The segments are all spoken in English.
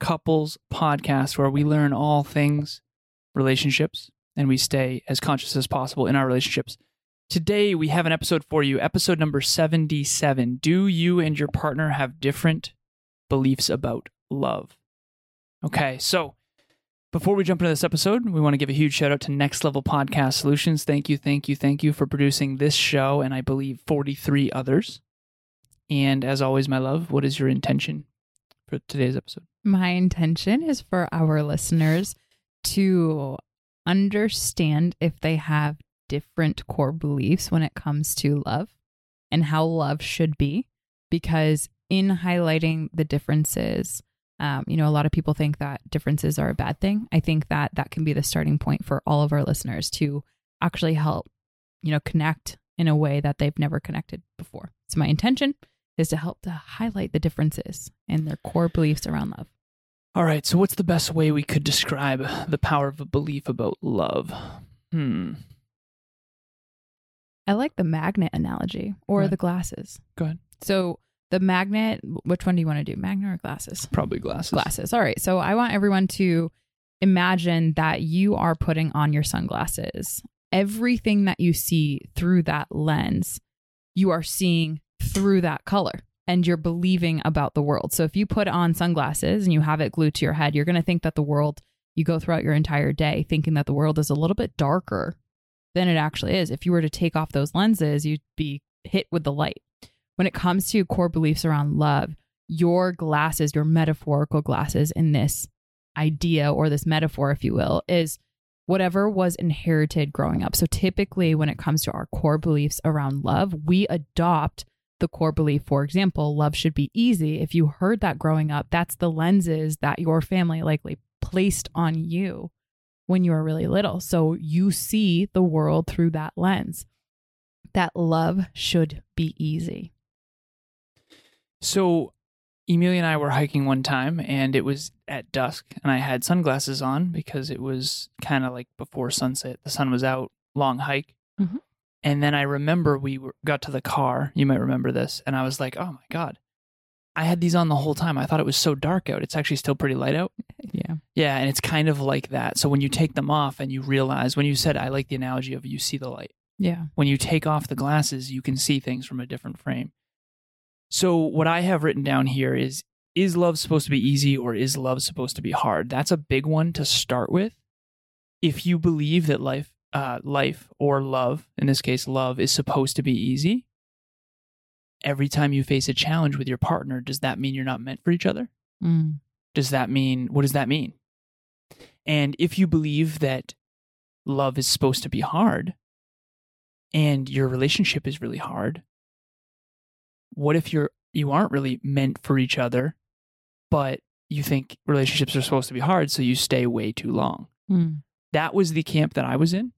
Couples podcast, where we learn all things relationships and we stay as conscious as possible in our relationships. Today, we have an episode for you, episode number 77. Do you and your partner have different beliefs about love? Okay, so before we jump into this episode, we want to give a huge shout out to Next Level Podcast Solutions. Thank you, thank you, thank you for producing this show and I believe 43 others. And as always, my love, what is your intention for today's episode? My intention is for our listeners to understand if they have different core beliefs when it comes to love and how love should be. Because in highlighting the differences, um, you know, a lot of people think that differences are a bad thing. I think that that can be the starting point for all of our listeners to actually help, you know, connect in a way that they've never connected before. So my intention is to help to highlight the differences in their core beliefs around love. All right, so what's the best way we could describe the power of a belief about love? Hmm. I like the magnet analogy or the glasses. Go ahead. So the magnet, which one do you want to do? Magnet or glasses? Probably glasses. Glasses. All right. So I want everyone to imagine that you are putting on your sunglasses. Everything that you see through that lens, you are seeing through that color and you're believing about the world. So if you put on sunglasses and you have it glued to your head, you're going to think that the world, you go throughout your entire day thinking that the world is a little bit darker than it actually is. If you were to take off those lenses, you'd be hit with the light. When it comes to core beliefs around love, your glasses, your metaphorical glasses in this idea or this metaphor, if you will, is whatever was inherited growing up. So typically, when it comes to our core beliefs around love, we adopt the core belief, for example, love should be easy. If you heard that growing up, that's the lenses that your family likely placed on you when you were really little. So you see the world through that lens. That love should be easy. So Emilia and I were hiking one time and it was at dusk and I had sunglasses on because it was kind of like before sunset. The sun was out, long hike. Mm-hmm. And then I remember we were, got to the car. You might remember this. And I was like, oh my God, I had these on the whole time. I thought it was so dark out. It's actually still pretty light out. Yeah. Yeah. And it's kind of like that. So when you take them off and you realize, when you said, I like the analogy of you see the light. Yeah. When you take off the glasses, you can see things from a different frame. So what I have written down here is is love supposed to be easy or is love supposed to be hard? That's a big one to start with. If you believe that life uh, life or love, in this case love is supposed to be easy, every time you face a challenge with your partner, does that mean you're not meant for each other? Mm. Does that mean what does that mean? And if you believe that love is supposed to be hard and your relationship is really hard, what if you're you aren't really meant for each other, but you think relationships are supposed to be hard, so you stay way too long? Mm. That was the camp that I was in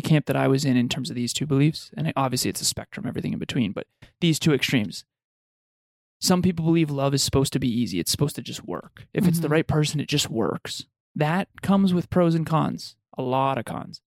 the camp that I was in in terms of these two beliefs. And obviously, it's a spectrum, everything in between, but these two extremes. Some people believe love is supposed to be easy. It's supposed to just work. If mm-hmm. it's the mm-hmm. right person, it just works. That comes with pros and cons, a lot of cons.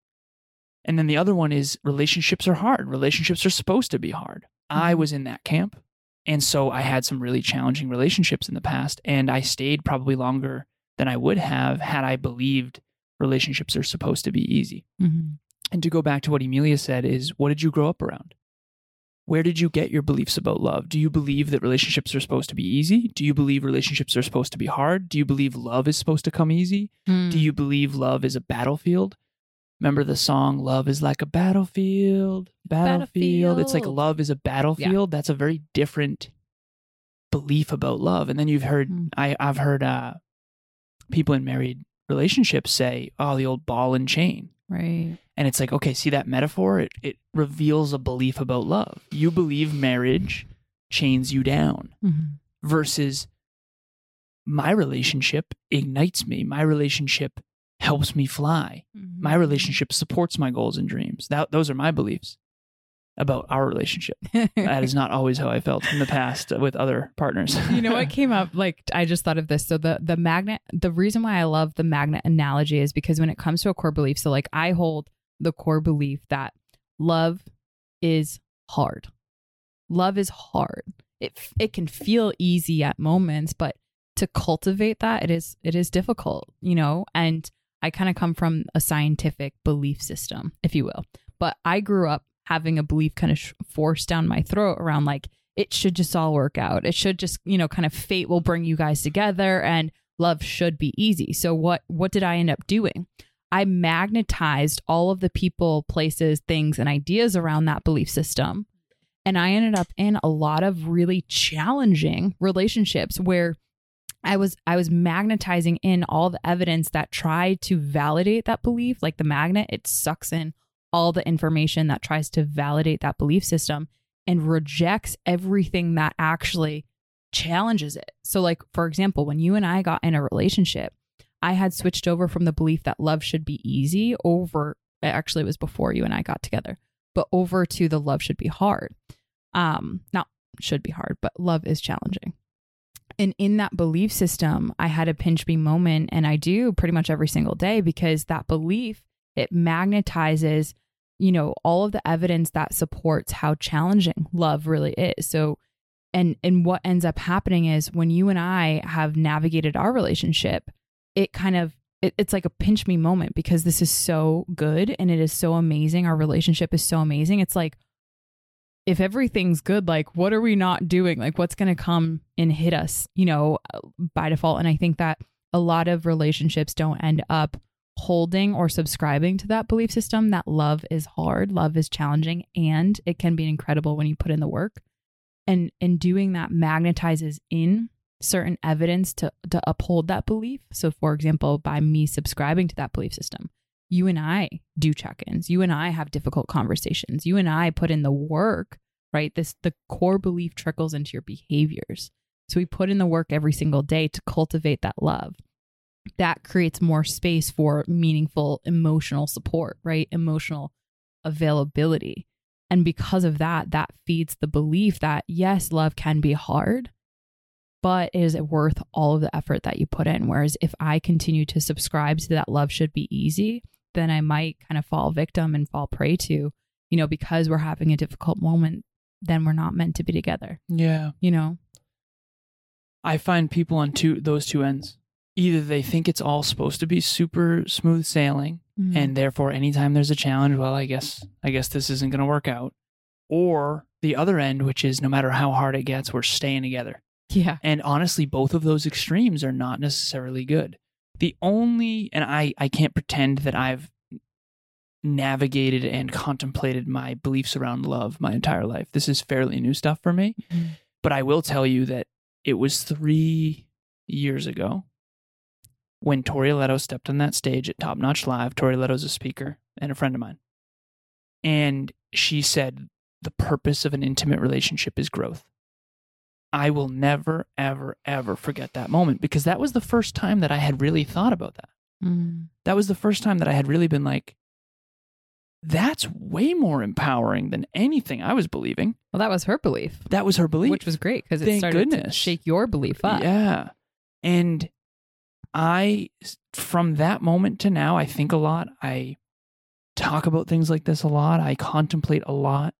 And then the other one is relationships are hard. Relationships are supposed to be hard. Mm-hmm. I was in that camp. And so I had some really challenging relationships in the past. And I stayed probably longer than I would have had I believed relationships are supposed to be easy. Mm-hmm. And to go back to what Emilia said, is what did you grow up around? Where did you get your beliefs about love? Do you believe that relationships are supposed to be easy? Do you believe relationships are supposed to be hard? Do you believe love is supposed to come easy? Mm. Do you believe love is a battlefield? remember the song "Love is like a battlefield, battlefield." It's like love is a battlefield. That's a very different belief about love. And then you've heard Mm. I I've heard uh, people in married relationships say, "Oh, the old ball and chain." Right. And it's like, okay, see that metaphor? It, it reveals a belief about love. You believe marriage chains you down Mhm. versus my relationship ignites me. My relationship helps me fly. My Mm-hmm. relationship supports my goals and dreams. That, those are my beliefs about our relationship. That is not always how I felt in the past with other partners. you know what came up? Like i just thought of this. So the the magnet the reason why i love the magnet analogy is because when it comes to a core belief so like i hold the core belief that love is hard. Love is hard. It it can feel easy at moments but to cultivate that it is it is difficult you know? And i kind of come from a scientific belief system if you will. But i grew up having a belief kind of sh- forced down my throat around like it should just all work out. It should just, you know, kind of fate will bring you guys together and love should be easy. So what what did I end up doing? I magnetized all of the people, places, things and ideas around that belief system. And I ended up in a lot of really challenging relationships where I was I was magnetizing in all the evidence that tried to validate that belief like the magnet it sucks in all the information that tries to validate that belief system and rejects everything that actually challenges it. So, like, for example, when you and I got in a relationship, I had switched over from the belief that love should be easy over, actually, it was before you and I got together, but over to the love should be hard. Um, not should be hard, but love is challenging. And in that belief system, I had a pinch me moment, and I do pretty much every single day because that belief it magnetizes you know all of the evidence that supports how challenging love really is. So and and what ends up happening is when you and i have navigated our relationship it kind of it, it's like a pinch me moment because this is so good and it is so amazing. Our relationship is so amazing. It's like if everything's good like what are we not doing? Like what's going to come and hit us you know uh, by default? And i think that a lot of relationships don't end up holding or subscribing to that belief system that love is hard, love is challenging, and it can be incredible when you put in the work. And in doing that magnetizes in certain evidence to to uphold that belief. So for example, by me subscribing to that belief system, you and I do check-ins. You and I have difficult conversations. You and I put in the work, right? This the core belief trickles into your behaviors. So we put in the work every single day to cultivate that love that creates more space for meaningful emotional support, right? Emotional availability. And because of that, that feeds the belief that yes, love can be hard, but is it worth all of the effort that you put in? Whereas if I continue to subscribe to that love should be easy, then I might kind of fall victim and fall prey to, you know, because we're having a difficult moment, then we're not meant to be together, yeah. you know? I find people on two those two ends. Either they think it's all supposed to be super smooth sailing Mm. and therefore anytime there's a challenge, well, I guess I guess this isn't going to work out. Or the other end, which is no matter how hard it gets, we're staying together. yeah. And honestly, both of those extremes are not necessarily good. The only, and I, I can't pretend that I've navigated and contemplated my beliefs around love my entire life. This is fairly new stuff for me. Mhm. But I will tell you that it was three years ago when Tori Leto stepped on that stage at Top Notch Live. Tori Leto's a speaker and a friend of mine. And she said, The purpose of an intimate relationship is growth. I will never, ever, ever forget that moment because that was the first time that I had really thought about that. Mm. That was the first time that I had really been like, that's way more empowering than anything I was believing. Well, that was her belief. That was her belief. which was great because it Thank started to goodness. shake your belief up. Yeah. And I, from that moment to now, I think a lot. I talk about things like this a lot. I contemplate a lot.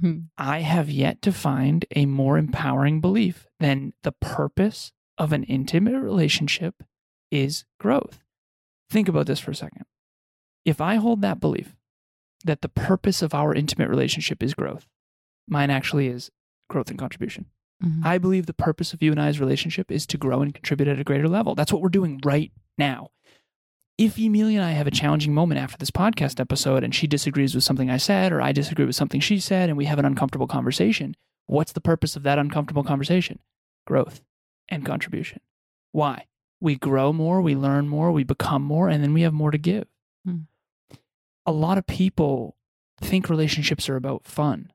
Hmm. I have yet to find a more empowering belief than the purpose of an intimate relationship is growth. Think about this for a second. If I hold that belief that the purpose of our intimate relationship is growth, mine actually is growth and contribution. Mhm. I believe the purpose of you and I's relationship is to grow and contribute at a greater level. That's what we're doing right now. if Emilia and I have a challenging moment after this podcast episode and she disagrees with something I said or I disagree with something she said and we have an uncomfortable conversation, what's the purpose of that uncomfortable conversation? Growth and contribution. Why? We grow more, we learn more, we become more, and then we have more to give. Hmm. A lot of people think relationships are about fun.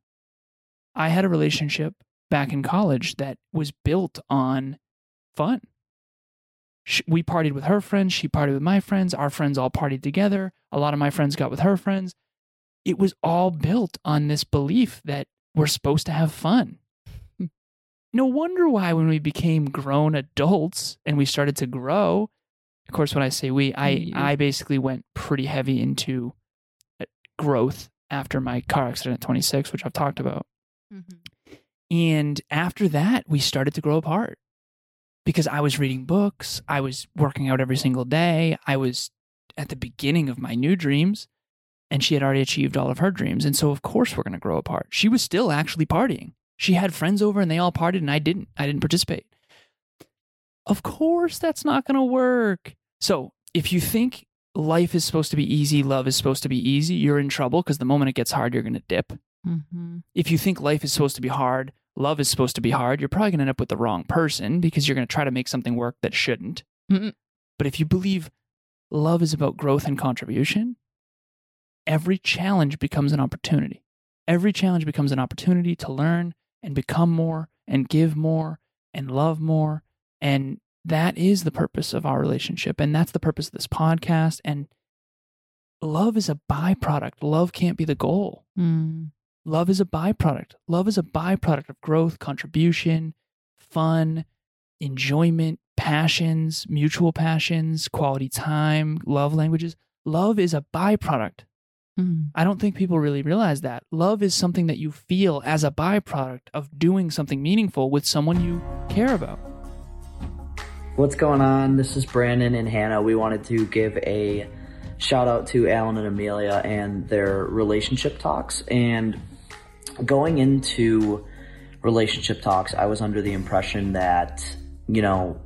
I had a relationship back in college that was built on fun. We partied with her friends, she partied with my friends, our friends all partied together. A lot of my friends got with her friends. It was all built on this belief that we're supposed to have fun. no wonder why when we became grown adults and we started to grow, of course when I say we, I I basically went pretty heavy into uh, growth after my car accident at 26, which I've talked about. And after that, we started to grow apart because I was reading books, I was working out every single day, I was at the beginning of my new dreams, and she had already achieved all of her dreams. And so, of course, we're going to grow apart. She was still actually partying. She had friends over and they all partied, and I didn't. I didn't participate. Of course, that's not going to work. So, if you think life is supposed to be easy, love is supposed to be easy, you're in trouble because the moment it gets hard, you're going to dip Mm-hmm. if you think life is supposed to be hard, love is supposed to be hard, you're probably going to end up with the wrong person because you're going to try to make something work that shouldn't. Mhm. But if you believe love is about growth and contribution, every challenge becomes an opportunity. Every challenge becomes an opportunity to learn and become more and give more and love more. And that is the purpose of our relationship. And that's the purpose of this podcast. And love is a byproduct. Love can't be the goal. Mm. Love is a byproduct. Love is a byproduct of growth, contribution, fun, enjoyment, passions, mutual passions, quality time, love languages. Love is a byproduct. Mm. I don't think people really realize that. Love is something that you feel as a byproduct of doing something meaningful with someone you care about. What's going on? This is Branden and Hannah. We wanted to give a shout out to Alan and Emilia and their relationship talks. And going into relationship talks, I was under the impression that, you know,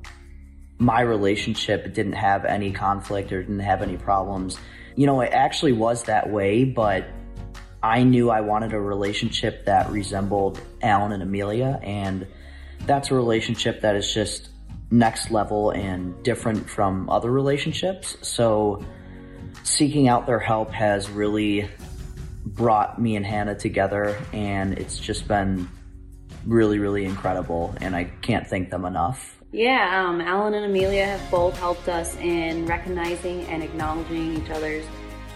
my relationship didn't have any conflict or didn't have any problems. You know, it actually was that way, but I knew I wanted a relationship that resembled Alan and Emilia. And that's a relationship that is just next level and different from other relationships. So seeking out their help has really brought me and Hannah together and it's just been really, really incredible and I can't thank them enough. Yeah, um, Alan and Emilia have both helped us in recognizing and acknowledging each other's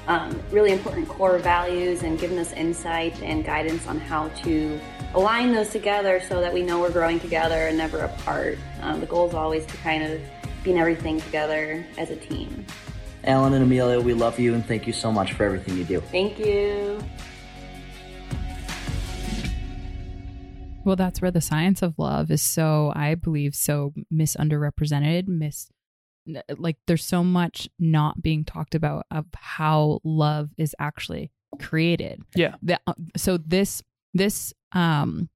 um, really important core values and given us insight and guidance on how to align those together so that we know we're growing together and never apart. Um, the goal is always to kind of be in everything together as a team. Alan and Emilia, we love you and thank you so much for everything you do. Thank you. Well, that's where the science of love is so, I believe, so misunderrepresented, mis like there's so much not being talked about of how love is actually created. Yeah. That, so this this um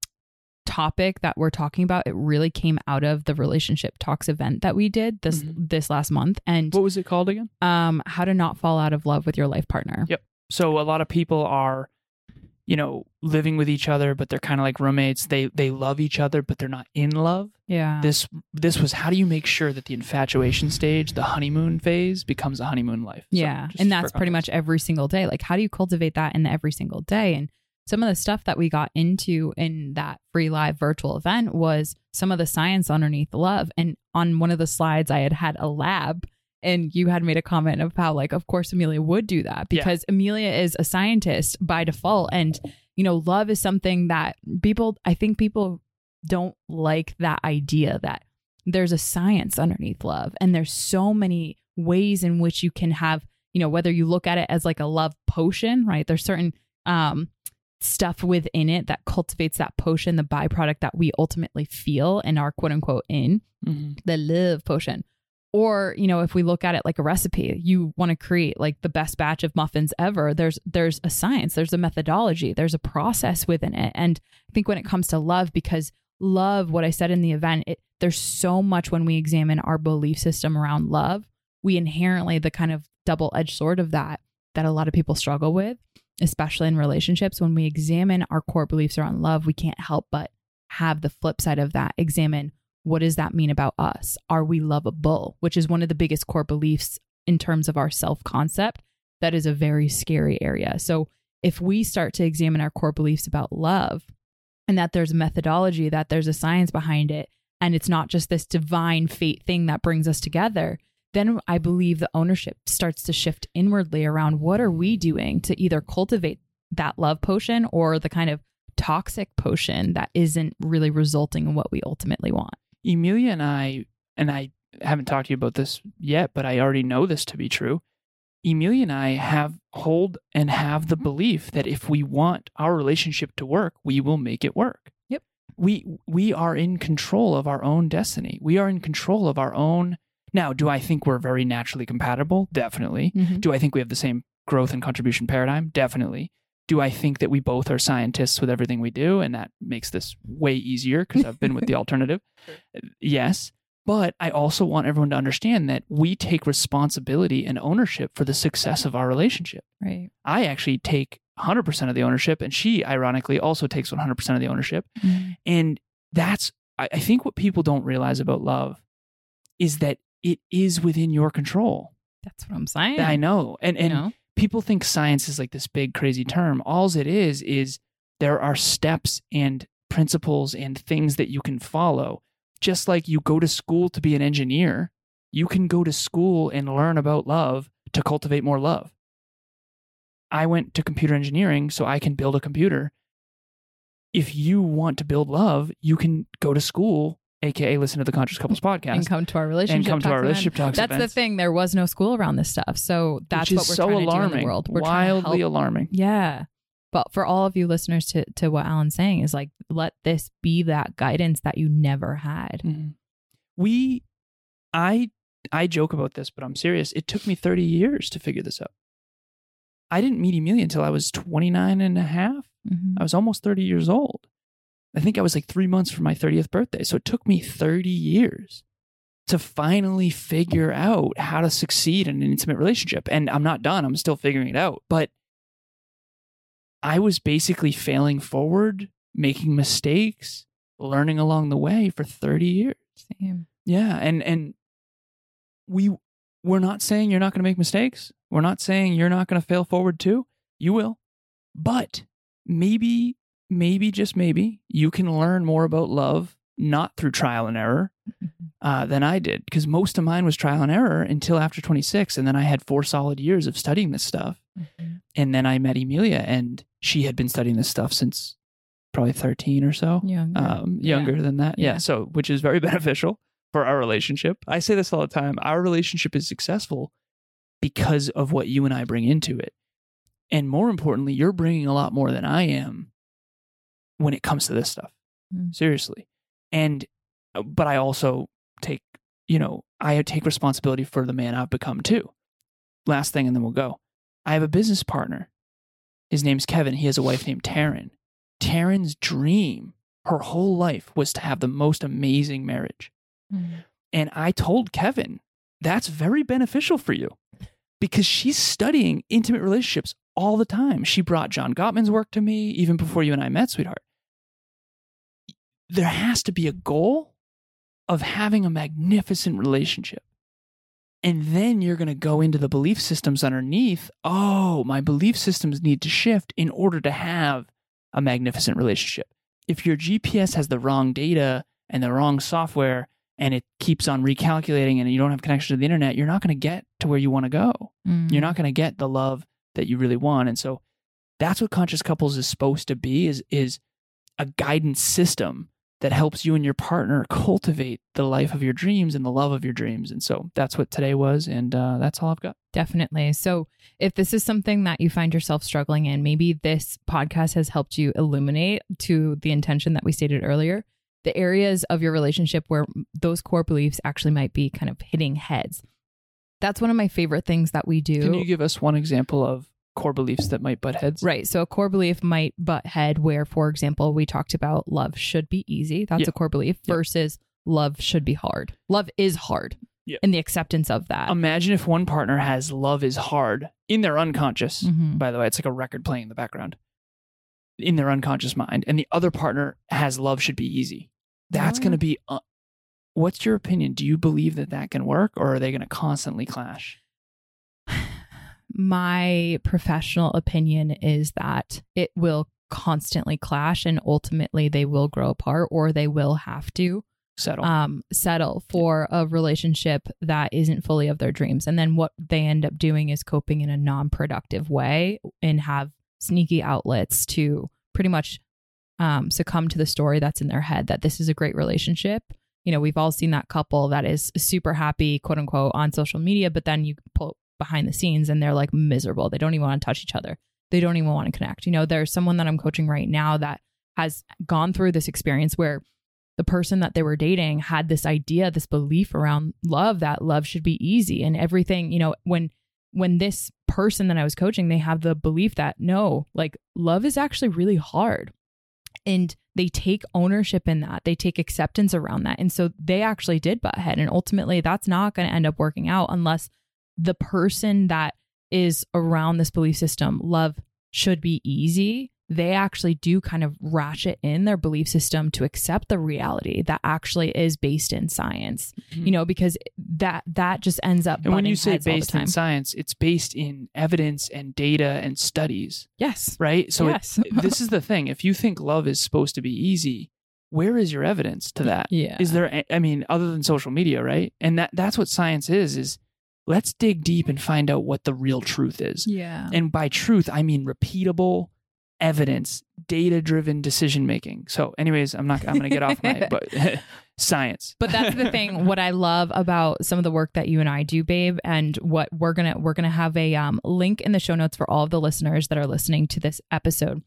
topic that we're talking about, it really came out of the relationship talks event that we did this Mhm. this last month, and What was it called again? um how to not fall out of love with your life partner. Yep. So a lot of people are, you know, living with each other, but they're kind of like roommates. They they love each other, but they're not in love. Yeah. This this was how do you make sure that the infatuation stage, the honeymoon phase, becomes a honeymoon life? Yeah. just and that's pretty much every single day. Like, how do you cultivate that in every single day? And some of the stuff that we got into in that free live virtual event was some of the science underneath love. And on one of the slides, I had had a lab. And you had made a comment of how, like, of course, Emilia would do that Yeah. because Emilia is a scientist by default. And, you know, love is something that people, I think people don't like that idea that there's a science underneath love and there's so many ways in which you can have you know whether you look at it as like a love potion right there's certain um stuff within it that cultivates that potion the byproduct that we ultimately feel and are quote unquote in Mhm. the live potion. Or you know if we look at it like a recipe you want to create like the best batch of muffins ever. There's there's a science there's a methodology there's a process within it. And i think when it comes to love because love what i said in the event it, there's so much when we examine our belief system around love we inherently the kind of double edged sword of that that a lot of people struggle with, especially in relationships. When we examine our core beliefs around love, we can't help but have the flip side of that. Examine what does that mean about us? Are we lovable? Which is one of the biggest core beliefs in terms of our self concept. That is a very scary area. So if we start to examine our core beliefs about love and that there's a methodology, that there's a science behind it, and it's not just this divine fate thing that brings us together, then I believe the ownership starts to shift inwardly around what are we doing to either cultivate that love potion or the kind of toxic potion that isn't really resulting in what we ultimately want. Emilia and I, and I haven't talked to you about this yet, but I already know this to be true. Emilia and I have hold and have the mm-hmm. belief that if we want our relationship to work, we will make it work. Yep. We we are in control of our own destiny. We are in control of our own Now, do I think we're very naturally compatible? Definitely. Mhm. Do I think we have the same growth and contribution paradigm? Definitely. Do I think that we both are scientists with everything we do and that makes this way easier because I've been with the alternative? Yes. But I also want everyone to understand that we take responsibility and ownership for the success of our relationship. Right. I actually take 100% of the ownership, and she, ironically, also takes 100% of the ownership. And that's, I I think, what people don't realize about love is that it is within your control. That's what I'm saying. I know. And, You and know? people think science is like this big, crazy term. Alls it is, is there are steps and principles and things that you can follow. Just like you go to school to be an engineer, you can go to school and learn about love to cultivate more love. I went to computer engineering so I can build a computer. If you want to build love, you can go to school, aka listen to the Conscious Couples podcast, and come to our relationship. and come to talks our event. relationship talks. That's the thing. There was no school around this stuff, so that's which what we're so trying alarming, to do in the world. We're wildly alarming. Yeah. But for all of you listeners to to what Alan's saying is like let this be that guidance that you never had. Mhm. We, I, I joke about this, but I'm serious. It took me 30 years to figure this out. I didn't meet Emilia until I was 29 and a half. Mhm. I was almost 30 years old. I think I was like three months from my 30th birthday. So it took me 30 years to finally figure out how to succeed in an intimate relationship. And I'm not done. I'm still figuring it out. But I was basically failing forward, making mistakes, learning along the way for 30 years. Same. Yeah, and and we we're not saying you're not going to make mistakes. We're not saying you're not going to fail forward too. You will. But maybe maybe just maybe you can learn more about love not through trial and error uh, than I did because most of mine was trial and error until after 26 and then I had 4 solid years of studying this stuff. And then I met Emilia and she had been studying this stuff since probably 13 or so Younger. um, younger than that. Yeah. Yeah. So, which is very beneficial for our relationship. I say this all the time. Our relationship is successful because of what you and I bring into it. And more importantly, you're bringing a lot more than I am when it comes to this stuff. Mm. Seriously. And, uh, but I also take, you know, I take responsibility for the man I've become too. Last thing, and then we'll go. I have a business partner. His name's Kevin. He has a wife named Taryn. Taryn's dream her whole life was to have the most amazing marriage. Mhm. And I told Kevin, that's very beneficial for you because she's studying intimate relationships all the time. She brought John Gottman's work to me even before you and I met, sweetheart. There has to be a goal of having a magnificent relationship. And then you're going to go into the belief systems underneath. Oh, my belief systems need to shift in order to have a magnificent relationship. If your GPS has the wrong data and the wrong software and it keeps on recalculating and you don't have connection to the internet, you're not going to get to where you want to go. Mm. You're not going to get the love that you really want. And so that's what conscious couples is supposed to be is is a guidance system that helps you and your partner cultivate the life of your dreams and the love of your dreams. And so that's what today was and uh, that's all I've got. Definitely. So, if this is something that you find yourself struggling in, maybe this podcast has helped you illuminate to the intention that we stated earlier, the areas of your relationship where those core beliefs actually might be kind of hitting heads. That's one of my favorite things that we do. Can you give us one example of core beliefs that might butt heads? Right. So a core belief might butt head where, for example, we talked about love should be easy. That's Yeah. a core belief Yeah. versus love should be hard. Love is hard. Yep. and the acceptance of that. Imagine if one partner has love is hard in their unconscious. Mhm. By the way, it's like a record playing in the background in their unconscious mind, and the other partner has love should be easy. That's going to be. Uh, what's your opinion? Do you believe that that can work, or are they going to constantly clash? My professional opinion is that it will constantly clash and ultimately they will grow apart or they will have to Settle. um, settle for a relationship that isn't fully of their dreams. And then what they end up doing is coping in a non productive way and have sneaky outlets to pretty much um, succumb to the story that's in their head that this is a great relationship. You know, we've all seen that couple that is super happy, quote unquote, on social media, but then you pull behind the scenes and they're like miserable. They don't even want to touch each other. They don't even want to connect. You know, there's someone that I'm coaching right now that has gone through this experience where the person that they were dating had this idea, this belief around love that love should be easy and everything, you know, when when this person that I was coaching, they have the belief that no, like love is actually really hard. And they take ownership in that. They take acceptance around that. And so they actually did butt head. And ultimately that's not going to end up working out unless the person that is around this belief system, love should be easy, they actually do kind of ratchet in their belief system to accept the reality that actually is based in science. You know, because that that just ends up. Mm-hmm. and when you say heads all the based in science, it's based in evidence and data and studies, yes, right? So it- this is the thing. If you think love is supposed to be easy, where is your evidence to that? yeah, Is there i mean, other than social media, right? And that that's what science is is let's dig deep and find out what the real truth is. yeah, And by truth, I mean repeatable evidence, data-driven decision making. So anyways, I'm not I'm going to get off my but science. But that's the thing. What I love about some of the work that you and I do, babe, and what we're gonna we're gonna have a um, link in the show notes for all of the listeners that are listening to this episode.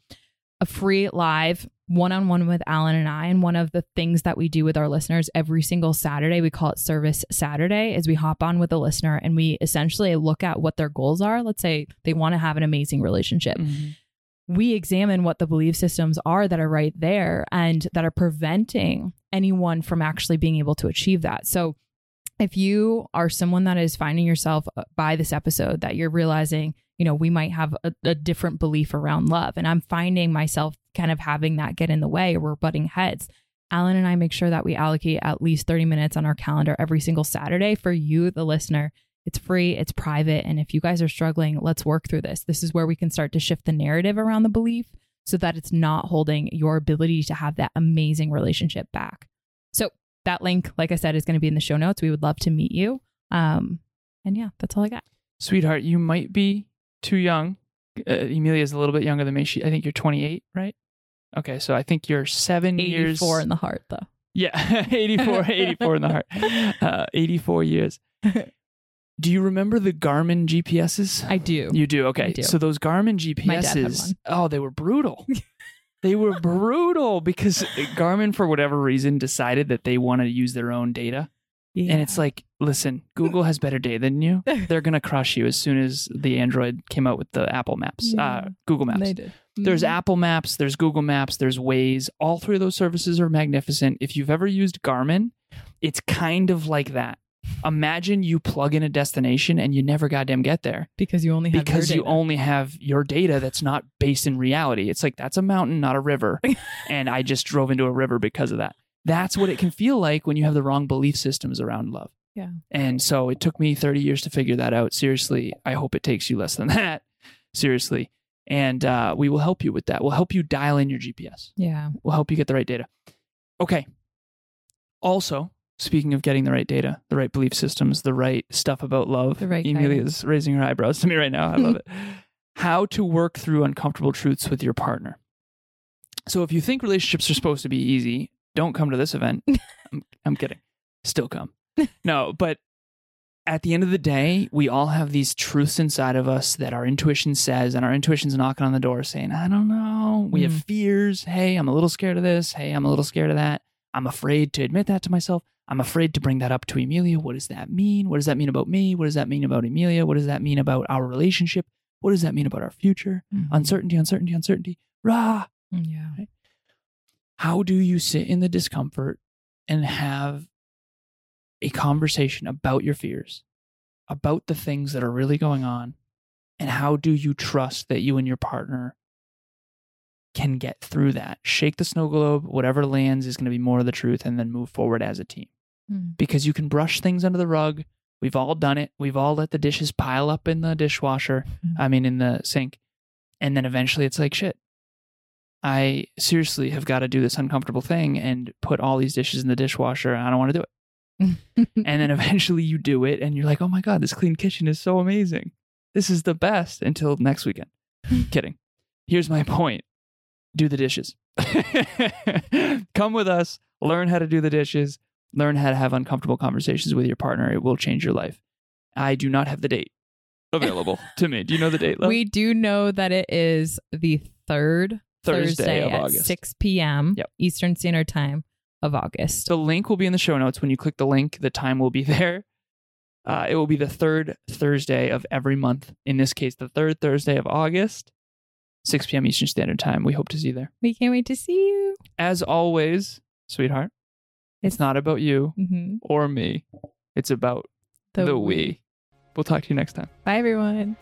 A free live one on one with Alan and I. And one of the things that we do with our listeners every single Saturday, we call it Service Saturday, is we hop on with a listener and we essentially look at what their goals are. Let's say they want to have an amazing relationship we examine what the belief systems are that are right there and that are preventing anyone from actually being able to achieve that. So, if you are someone that is finding yourself uh, by this episode that you're realizing, you know, we might have a, a different belief around love, and I'm finding myself kind of having that get in the way or we're butting heads. Alan and I make sure that we allocate at least 30 minutes on our calendar every single Saturday for you, the listener, it's free, it's private. And if you guys are struggling, let's work through this. This is where we can start to shift the narrative around the belief so that it's not holding your ability to have that amazing relationship back. So, that link, like I said, is going to be in the show notes. We would love to meet you. Um, and yeah, that's all I got. Sweetheart, you might be too young. Uh, Emilia's a little bit younger than me. She, I think you're 28, right? Okay, so I think you're seven years. 84 in the heart, though. Yeah, 84, 84 in the heart. Uh, 84 years. Do you remember the Garmin GPSs? I do. You do, okay. do. So those Garmin My dad had GPSs, oh, they were brutal. they were brutal because Garmin, for whatever reason, decided that they want to use their own data. Yeah. And it's like, listen, Google has better data than you. They're gonna crush you as soon as the Android came out with the Apple Maps, Yeah. uh, Google Maps. They did. There's Mhm. Apple Maps, there's Google Maps, there's Waze. All three of those services are magnificent. If you've ever used Garmin, it's kind of like that. Imagine you plug in a destination and you never goddamn get there because you only have because you only have your data that's not based in reality. It's like that's a mountain, not a river. and I just drove into a river because of that. That's what it can feel like when you have the wrong belief systems around love. Yeah. And so it took me 30 years to figure that out. Seriously, I hope it takes you less than that. Seriously. And uh, we will help you with that. We'll help you dial in your GPS. Yeah. We'll help you get the right data. Okay. Also, speaking of getting the right data, the right belief systems, the right stuff about love, The right Emilia's raising her eyebrows to me right now. I love it. How to work through uncomfortable truths with your partner. So, if you think relationships are supposed to be easy, don't come to this event. I'm, I'm kidding. Still come. No, but at the end of the day, we all have these truths inside of us that our intuition says, and our intuition's knocking on the door saying, I don't know. We have fears. Hey, I'm a little scared of this. Hey, I'm a little scared of that. I'm afraid to admit that to myself. I'm afraid to bring that up to Emilia. What does that mean? What does that mean about me? What does that mean about Emilia? What does that mean about our relationship? What does that mean about our future? Mhm. Uncertainty, uncertainty, uncertainty. Rah. A conversation about your fears, about the things that are really going on, and how do you trust that you and your partner can get through that? Shake the snow globe, whatever lands is going to be more of the truth, and then move forward as a team. Mm. Because you can brush things under the rug. We've all done it. We've all let the dishes pile up in the dishwasher, Mhm. I mean, in the sink. And then eventually it's like, shit, I seriously have got to do this uncomfortable thing and put all these dishes in the dishwasher. I don't want to do it. And then eventually you do it and you're like, oh my God, this clean kitchen is so amazing. This is the best until next weekend. Kidding. Here's my point do the dishes. Come with us, learn how to do the dishes, learn how to have uncomfortable conversations with your partner. It will change your life. I do not have the date available to me. Do you know the date? Love? we do know that it is the third Thursday of at August. 6 p.m. Yep. Eastern Standard Time of August. The link will be in the show notes. When you click the link, the time will be there. Uh, it will be the third Thursday of every month. In this case, the third Thursday of August, 6 p.m. Eastern Standard Time. We hope to see you there. we can't wait to see you. As always, sweetheart, it's not about you Mhm. or me. It's about the, we. We'll talk to you next time. Bye, everyone.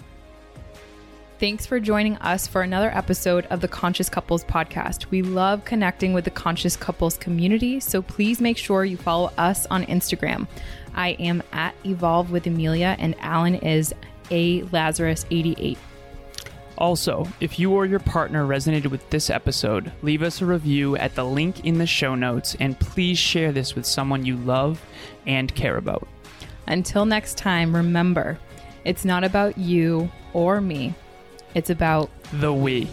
Thanks for joining us for another episode of the Conscious Couples podcast. We love connecting with the Conscious Couples community, so please make sure you follow us on Instagram. I am at Evolve with Emilia, and Alan is A Lazaros88. Also, if you or your partner resonated with this episode, leave us a review at the link in the show notes and please share this with someone you love and care about. Until next time, remember, it's not about you or me, it's about The we.